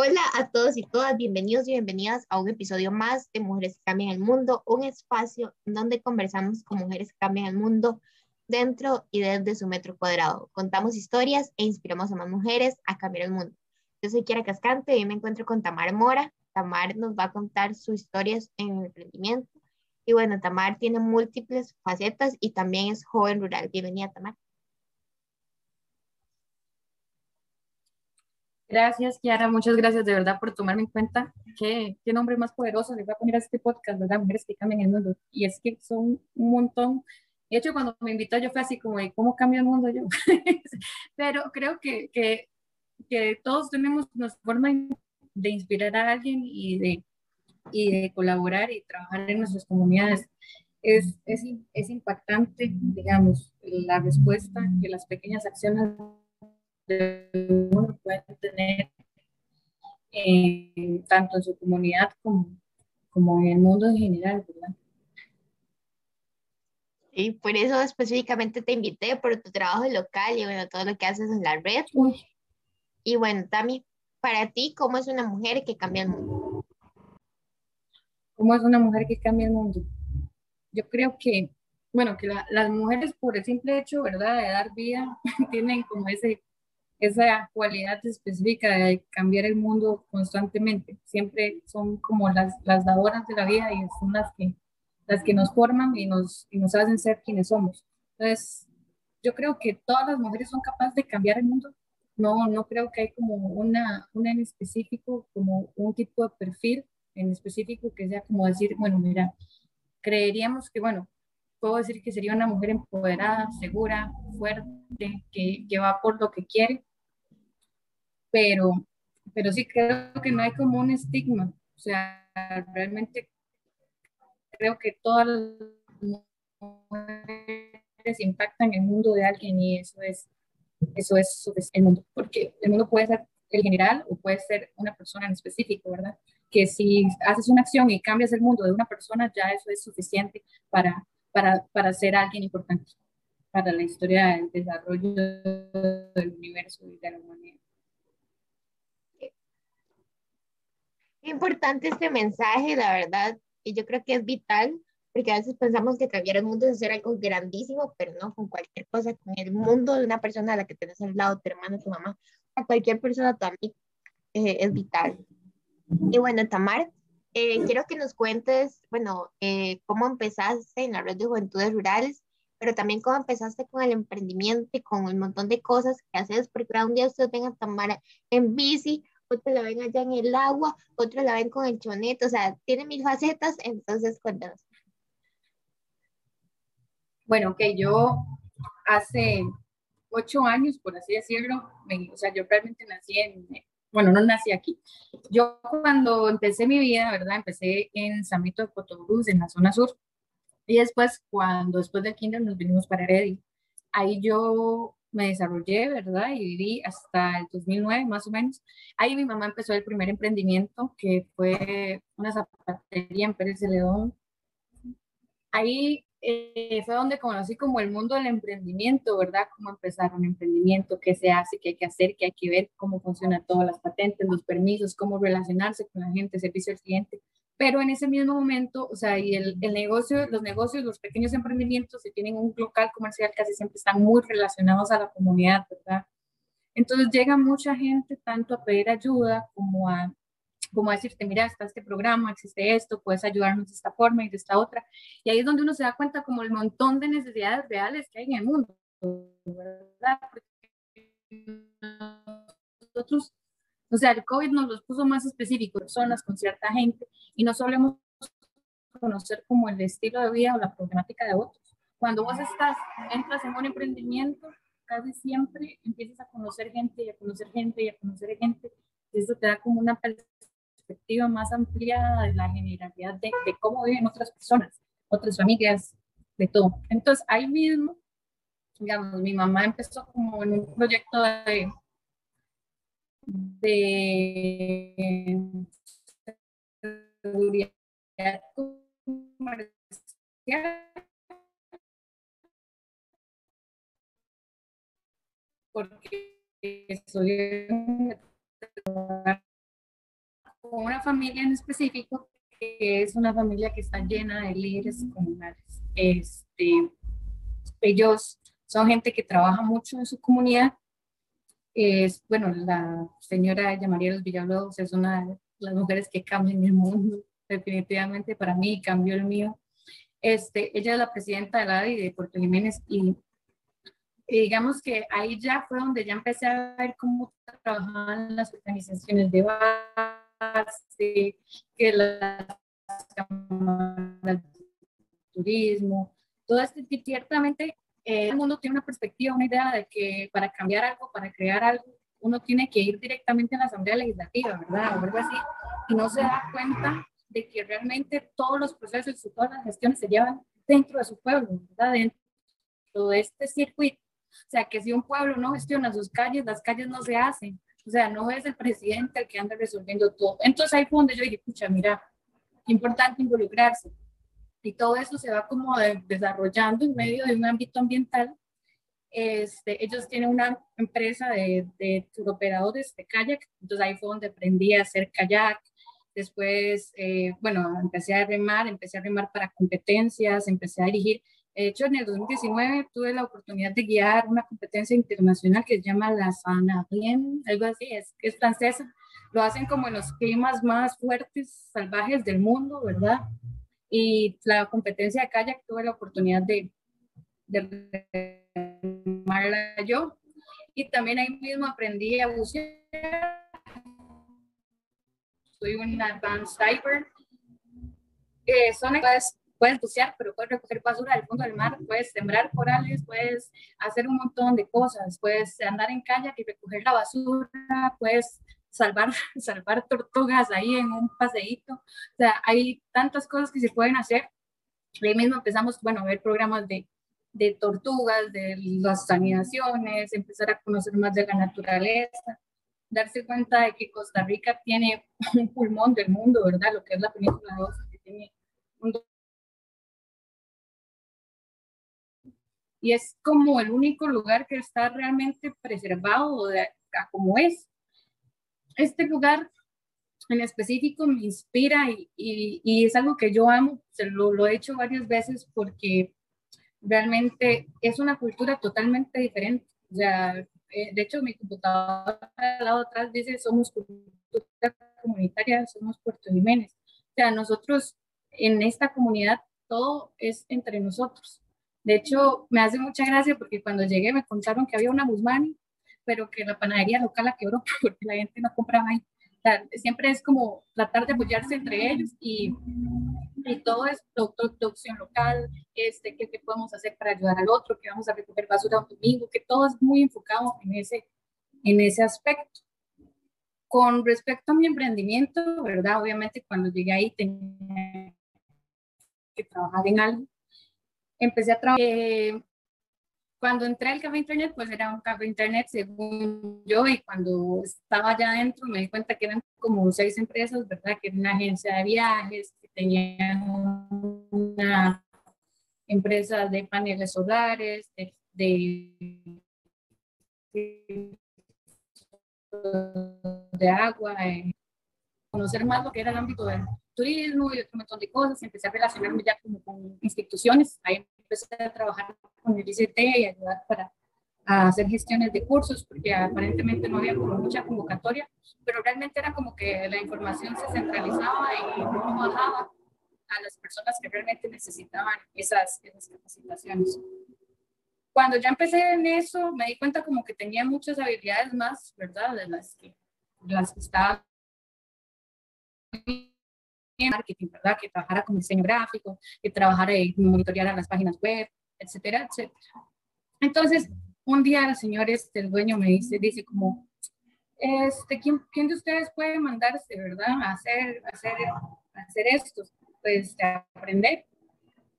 Hola a todos y todas, bienvenidos y bienvenidas a un episodio más de Mujeres que Cambian el Mundo, un espacio donde conversamos con mujeres que cambian el mundo dentro y desde su metro cuadrado. Contamos historias e inspiramos a más mujeres a cambiar el mundo. Yo soy Kiara Cascante y me encuentro con Tamar Mora. Tamar nos va a contar sus historias en el emprendimiento. Y bueno, Tamar tiene múltiples facetas y también es joven rural. Bienvenida, Tamar. Gracias, Kiara. Muchas gracias de verdad por tomarme en cuenta. Qué, qué nombre más poderoso le voy a poner a este podcast, ¿verdad? Mujeres que cambian el mundo. Y es que son un montón. De hecho, cuando me invitó, yo fue así como, ¿cómo cambia el mundo yo? Pero creo que, que, que, todos tenemos nuestra forma de inspirar a alguien y de, y de colaborar y trabajar en nuestras comunidades. Es, es, es impactante, digamos, la respuesta que las pequeñas acciones uno puede tener eh, tanto en su comunidad como, como en el mundo en general, ¿verdad? Y por eso específicamente te invité por tu trabajo local y bueno, todo lo que haces en la red. Y bueno, Tami, para ti, ¿cómo es una mujer que cambia el mundo? ¿Cómo es una mujer que cambia el mundo? Yo creo que, bueno, que las mujeres por el simple hecho, ¿verdad?, de dar vida, tienen como ese esa cualidad específica de cambiar el mundo constantemente. Siempre son como las, las dadoras de la vida y son las que, las que nos forman y nos, y nos hacen ser quienes somos. Entonces, yo creo que todas las mujeres son capaces de cambiar el mundo. No, no creo que hay como una, una en específico, como un tipo de perfil en específico que sea como decir, bueno, mira, creeríamos que, bueno, puedo decir que sería una mujer empoderada, segura, fuerte, que, que va por lo que quiere pero, pero sí creo que no hay como un estigma, o sea, realmente creo que todas las mujeres impactan el mundo de alguien y eso es, eso es el mundo, porque el mundo puede ser el general o puede ser una persona en específico, ¿verdad? Que si haces una acción y cambias el mundo de una persona, ya eso es suficiente para, para, para ser alguien importante para la historia del desarrollo del universo y de la importante este mensaje, la verdad, y yo creo que es vital, porque a veces pensamos que cambiar el mundo es hacer algo grandísimo, pero no con cualquier cosa, con el mundo de una persona a la que tienes al lado, tu hermano, tu mamá, a cualquier persona, amigo, eh, es vital. Y bueno, Tamar, eh, quiero que nos cuentes, bueno, eh, cómo empezaste en la red de juventudes rurales, pero también cómo empezaste con el emprendimiento y con el montón de cosas que haces, porque un día ustedes vengan a Tamar en bici otros la ven allá en el agua, otros la ven con el choneto, o sea, tiene mil facetas, entonces cuéntanos. Bueno, que yo hace ocho años, por así decirlo, o sea, yo realmente nací en, bueno, no nací aquí. Yo cuando empecé mi vida, ¿verdad? Empecé en San Vito de Cotobruz, en la zona sur, y después, cuando después del kinder nos vinimos para Heredia, ahí yo me desarrollé, ¿verdad? Y viví hasta el 2009 más o menos. Ahí mi mamá empezó el primer emprendimiento que fue una zapatería en Pérez de León. Ahí eh, fue donde conocí como el mundo del emprendimiento, ¿verdad? Cómo empezar un emprendimiento, qué se hace, qué hay que hacer, qué hay que ver, cómo funcionan todas las patentes, los permisos, cómo relacionarse con la gente, servicio al cliente pero en ese mismo momento, o sea, y el, el, negocio, los negocios, los pequeños emprendimientos, si tienen un local comercial, casi siempre están muy relacionados a la comunidad, ¿verdad? Entonces llega mucha gente tanto a pedir ayuda como a, como a decirte, mira, está este programa, existe esto, puedes ayudarnos de esta forma y de esta otra. Y ahí es donde uno se da cuenta como el montón de necesidades reales que hay en el mundo, ¿verdad? Porque nosotros o sea, el COVID nos los puso más específicos, personas con cierta gente, y no solemos conocer como el estilo de vida o la problemática de otros. Cuando vos estás, entras en un emprendimiento, casi siempre empiezas a conocer gente y a conocer gente y a conocer gente. Y eso te da como una perspectiva más ampliada de la generalidad de, de cómo viven otras personas, otras familias, de todo. Entonces, ahí mismo, digamos, mi mamá empezó como en un proyecto de de seguridad comercial porque soy con una familia en específico que es una familia que está llena de líderes comunales. Este, ellos son gente que trabaja mucho en su comunidad. Es, bueno, la señora María Los Villalobos es una de las mujeres que cambian el mundo, definitivamente para mí cambió el mío. Este, ella es la presidenta de la ADI de Puerto Jiménez y, digamos que ahí ya fue donde ya empecé a ver cómo trabajaban las organizaciones de base, que las cámaras de turismo, todo esto, ciertamente eh, el mundo tiene una perspectiva, una idea de que para cambiar algo, para crear algo, uno tiene que ir directamente a la Asamblea Legislativa, ¿verdad? O algo así, y no se da cuenta de que realmente todos los procesos y todas las gestiones se llevan dentro de su pueblo, ¿verdad? Dentro de este circuito. O sea, que si un pueblo no gestiona sus calles, las calles no se hacen. O sea, no es el presidente el que anda resolviendo todo. Entonces ahí fue donde yo dije, escucha, mira, importante involucrarse. Y todo eso se va como desarrollando en medio de un ámbito ambiental. Este, ellos tienen una empresa de, de operadores de kayak, entonces ahí fue donde aprendí a hacer kayak. Después, eh, bueno, empecé a remar, empecé a remar para competencias, empecé a dirigir. De hecho, en el 2019 tuve la oportunidad de guiar una competencia internacional que se llama la Sanarien, algo así, es, es francesa lo hacen como en los climas más fuertes, salvajes del mundo, ¿verdad? Y la competencia de kayak tuve la oportunidad de, de yo. Y también ahí mismo aprendí a bucear. Soy un advanced diver. Eh, son puedes bucear, pero puedes recoger basura del fondo del mar, puedes sembrar corales, puedes hacer un montón de cosas, puedes andar en kayak y recoger la basura, puedes salvar, salvar tortugas ahí en un paseíto. O sea, hay tantas cosas que se pueden hacer. Ahí mismo empezamos, bueno, a ver programas de, de tortugas, de las sanidades, empezar a conocer más de la naturaleza, darse cuenta de que Costa Rica tiene un pulmón del mundo, ¿verdad? Lo que es la península de que tiene un y es como el único lugar que está realmente preservado de, como es este lugar en específico me inspira y, y, es algo que yo amo, se lo, lo, he hecho varias veces porque realmente es una cultura totalmente diferente. O sea, eh, de hecho, mi computadora al lado atrás dice, somos cultura comunitaria, somos Puerto Jiménez. O sea, nosotros en esta comunidad todo es entre nosotros. De hecho, me hace mucha gracia porque cuando llegué me contaron que había una Guzmani pero que la panadería local la quebró porque la gente no compraba ahí. siempre es como tratar de apoyarse entre ellos y, y todo es producción local, este, qué, qué podemos hacer para ayudar al otro, que vamos a recoger basura un domingo, que todo es muy enfocado en ese, en ese aspecto. Con respecto a mi emprendimiento, ¿verdad? Obviamente cuando llegué ahí tenía que trabajar en algo. Empecé a trabajar, eh, cuando entré al café internet, pues era un café internet según yo, y cuando estaba allá adentro me di cuenta que eran como seis empresas, ¿verdad? Que era una agencia de viajes, que tenían una empresa de paneles solares, de, agua, conocer más lo que era el ámbito del turismo y otro montón de cosas, empecé a relacionarme ya como con instituciones, ahí empecé a trabajar con el ICT y ayudar para a hacer gestiones de cursos, porque aparentemente no había como mucha convocatoria, pero realmente era como que la información se centralizaba y no bajaba a las personas que realmente necesitaban esas, esas capacitaciones. Cuando ya empecé en eso, me di cuenta como que tenía muchas habilidades más, ¿verdad? De las que, las que estaba marketing, ¿verdad? Que trabajara con diseño gráfico, que trabajara y monitoreara las páginas web, etcétera, etcétera. Entonces, un día el señor, este, el dueño me dice, dice como, este, ¿quién, ¿quién de ustedes puede mandarse, verdad? A hacer, hacer, hacer esto, pues, a aprender.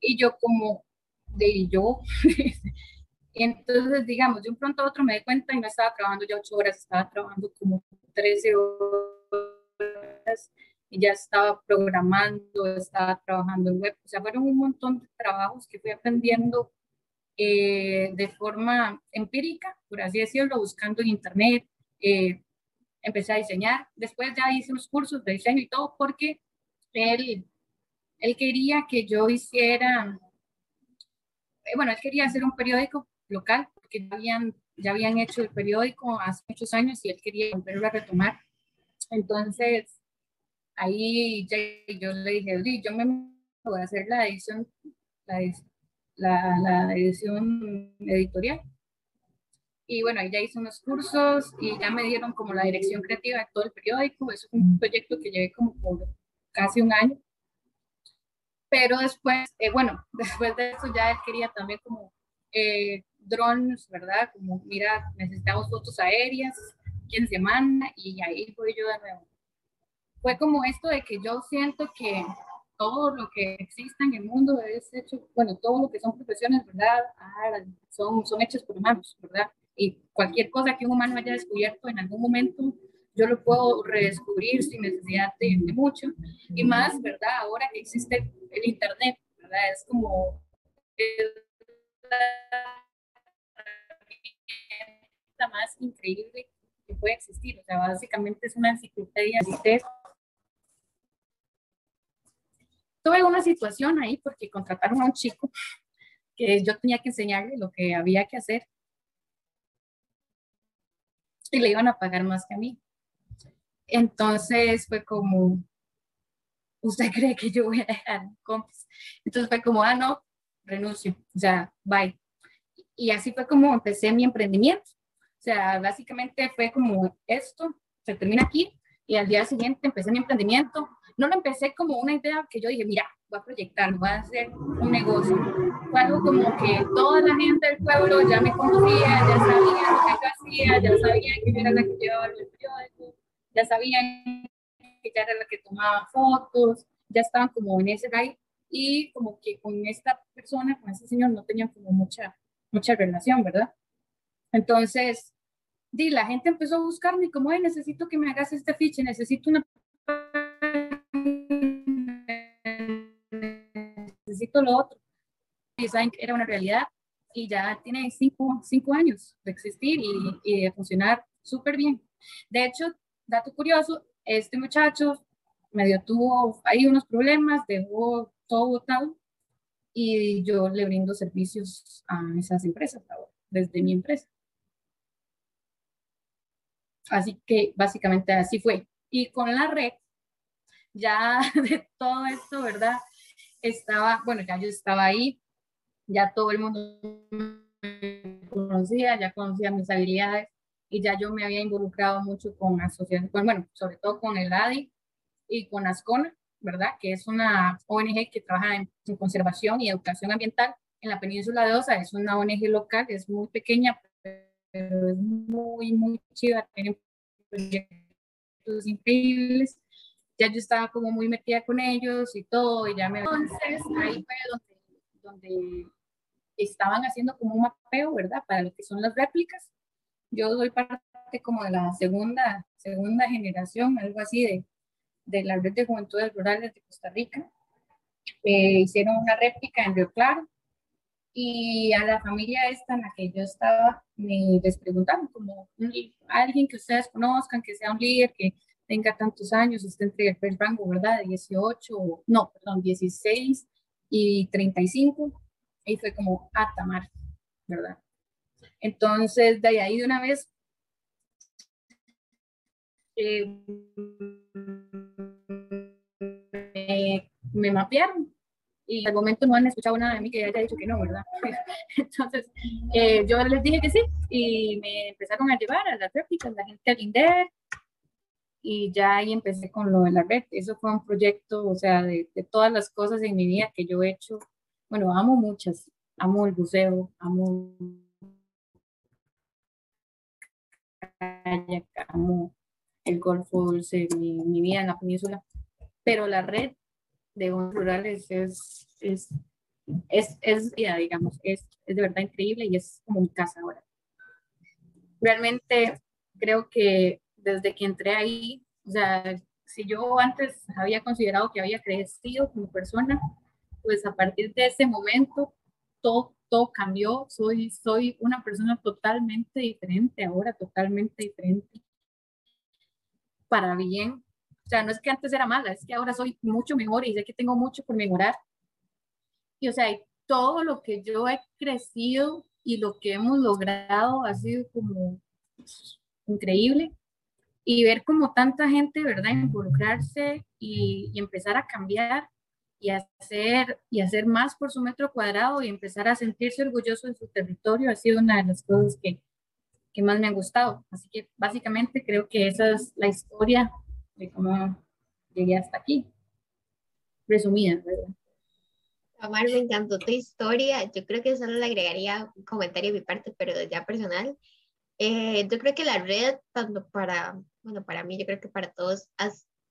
Y yo como, de yo, entonces, digamos, de un pronto a otro me di cuenta y no estaba trabajando ya ocho horas, estaba trabajando como 13 horas ya estaba programando, estaba trabajando en web, o sea, fueron un montón de trabajos que fui aprendiendo eh, de forma empírica, por así decirlo, buscando en internet, eh, empecé a diseñar. Después ya hice unos cursos de diseño y todo porque él, él quería que yo hiciera, eh, bueno, él quería hacer un periódico local porque ya habían, ya habían hecho el periódico hace muchos años y él quería volverlo a retomar. Entonces, ahí yo le dije, yo me voy a hacer la edición, la, la edición editorial y bueno, ahí ya hice unos cursos y ya me dieron como la dirección creativa de todo el periódico. Eso fue un proyecto que llevé como por casi un año. Pero después, eh, bueno, después de eso ya él quería también como eh, drones, ¿verdad? Como, mira, necesitamos fotos aéreas, quién se manda, y ahí fui yo de nuevo. Fue como esto de que yo siento que todo lo que exista en el mundo es hecho, bueno, todo lo que son profesiones, ¿verdad? Ah, son, son hechos por humanos, ¿verdad? y cualquier cosa que un humano haya descubierto en algún momento, yo lo puedo redescubrir sin necesidad de, mucho. Y más, ¿verdad? Ahora que existe el Internet, ¿verdad? Es como la más increíble que puede existir. O sea, básicamente es una enciclopedia de Tuve una situación ahí porque contrataron a un chico que yo tenía que enseñarle lo que había que hacer y le iban a pagar más que a mí. Entonces fue como, ¿usted cree que yo voy a dejar compas? Entonces fue como, ah, no, renuncio, o sea, bye. Y así fue como empecé mi emprendimiento. O sea, básicamente fue como esto, se termina aquí y al día siguiente empecé mi emprendimiento. No lo empecé como una idea que yo dije, mira, voy a proyectar, voy a hacer un negocio. Fue algo como que toda la gente del pueblo ya me conocía, ya sabía lo que yo hacía, ya sabían que yo era la que llevaba el periódico, ya sabían que ya era la que tomaba fotos, ya estaban como en ese rey y como que con esta persona, con ese señor, no tenían como mucha, mucha relación, ¿verdad? Entonces, di, la gente empezó a buscarme como, necesito que me hagas este fiche, necesito una necesito lo otro. Y saben que era una realidad y ya tiene cinco, cinco años de existir y, y de funcionar súper bien. De hecho, dato curioso, este muchacho medio tuvo ahí unos problemas, dejó todo botado y yo le brindo servicios a esas empresas ahora, desde mi empresa. Así que básicamente así fue. Y con la red, ya de todo esto, ¿verdad? Estaba, bueno, ya yo estaba ahí, ya todo el mundo me conocía, ya conocía mis habilidades y ya yo me había involucrado mucho con asociaciones, bueno, sobre todo con el ADI y con ASCONA, ¿verdad? Que es una ONG que trabaja en, conservación y educación ambiental en la península de Osa. Es una ONG local, es muy pequeña, pero es muy, muy chida, tiene proyectos increíbles ya yo estaba como muy metida con ellos y todo, y ya me... Entonces, ahí fue donde, donde estaban haciendo como un mapeo, ¿verdad? Para lo que son las réplicas. Yo doy parte como de la segunda, segunda generación, algo así, de, de la red de juventudes rurales de Costa Rica. Eh, hicieron una réplica en Río Claro y a la familia esta en la que yo estaba me les preguntaron como alguien que ustedes conozcan, que sea un líder, que tenga tantos años, esté entre el rango, ¿verdad? De 18, no, perdón, 16 y 35. Y fue como, ah, Tamar, ¿verdad? Entonces, de ahí de una vez, eh, me, me mapearon y al momento no han escuchado nada de mí que haya dicho que no, ¿verdad? Entonces, eh, yo les dije que sí y me empezaron a llevar a las réplicas, la gente al INDER, y ya ahí empecé con lo de la red. Eso fue un proyecto, o sea, de, de, todas las cosas en mi vida que yo he hecho. Bueno, amo muchas. Amo el buceo, amo amo el golfo dulce, mi, mi, vida en la península. Pero la red de rurales es, es, es, es, digamos, es, es de verdad increíble y es como mi casa ahora. Realmente creo que desde que entré ahí, o sea, si yo antes había considerado que había crecido como persona, pues a partir de ese momento todo, todo cambió, soy, soy una persona totalmente diferente ahora, totalmente diferente. para bien. O sea, no es que antes era mala, es que ahora soy mucho mejor y sé que tengo mucho por mejorar. Y o sea, todo lo que yo he crecido y lo que hemos logrado ha sido como increíble. Y ver como tanta gente, ¿verdad?, involucrarse y, y empezar a cambiar y hacer, y hacer más por su metro cuadrado y empezar a sentirse orgulloso de su territorio ha sido una de las cosas que, que más me han gustado. Así que básicamente creo que esa es la historia de cómo llegué hasta aquí. Resumida, ¿verdad? Amar, me encantó tu historia. Yo creo que solo le agregaría un comentario de mi parte, pero ya personal. Eh, yo creo que la red, tanto para, bueno, para mí, yo creo que para todos,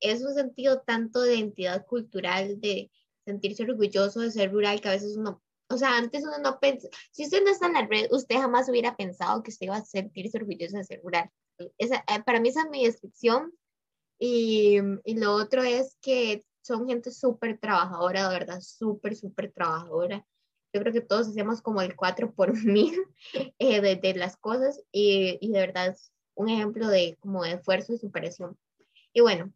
es un sentido tanto de identidad cultural, de sentirse orgulloso de ser rural, que a veces uno, o sea, antes uno no pensa, si usted no está en la red, usted jamás hubiera pensado que usted iba a sentirse orgulloso de ser rural. Esa, eh, para mí esa es mi descripción. Y, y lo otro es que son gente súper trabajadora, de verdad, súper, súper trabajadora. Yo creo que todos hacemos como el 4 por mil eh, de, de, las cosas y, y, de verdad es un ejemplo de como de esfuerzo y superación. Y bueno,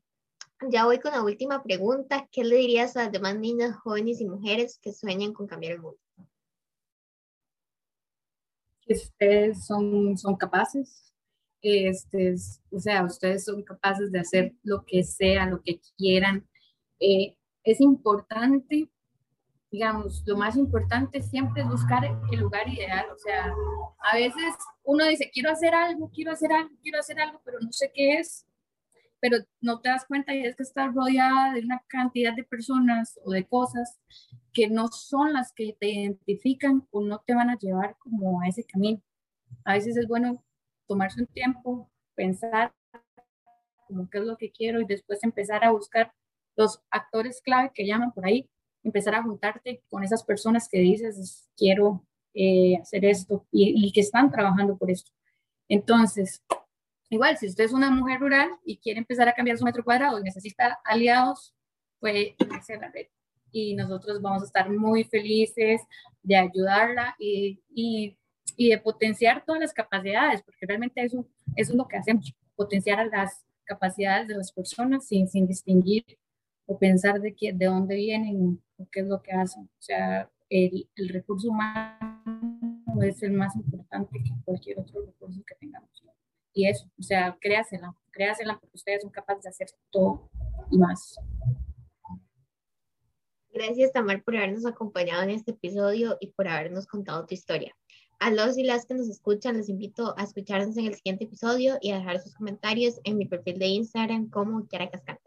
ya voy con la última pregunta. ¿Qué le dirías a las demás niñas, jóvenes y mujeres que sueñan con cambiar el mundo? Que ustedes son, son capaces. Este, o sea, ustedes son capaces de hacer lo que sea, lo que quieran. Eh, es importante, digamos, lo más importante siempre es buscar el lugar ideal. O sea, a veces uno dice, quiero hacer algo, quiero hacer algo, quiero hacer algo, pero no sé qué es pero no te das cuenta y es que estás rodeada de una cantidad de personas o de cosas que no son las que te identifican o no te van a llevar como a ese camino. A veces es bueno tomarse un tiempo, pensar como qué es lo que quiero y después empezar a buscar los actores clave que llaman por ahí, empezar a juntarte con esas personas que dices, quiero eh, hacer esto y, y que están trabajando por esto. Entonces, Igual, si usted es una mujer rural y quiere empezar a cambiar su metro cuadrado y necesita aliados, puede irse a la red. Y nosotros vamos a estar muy felices de ayudarla y, y, y de potenciar todas las capacidades, porque realmente eso, eso es lo que hacemos, potenciar las capacidades de las personas sin, sin distinguir o pensar de, qué, de dónde vienen o qué es lo que hacen. O sea, el, el recurso humano es el más importante que cualquier otro recurso que tengamos y eso, o sea, créasela, créasela porque ustedes son capaces de hacer todo y más. Gracias, Tamar, por habernos acompañado en este episodio y por habernos contado tu historia. A los y las que nos escuchan, les invito a escucharnos en el siguiente episodio y a dejar sus comentarios en mi perfil de Instagram como Kiara Cascante.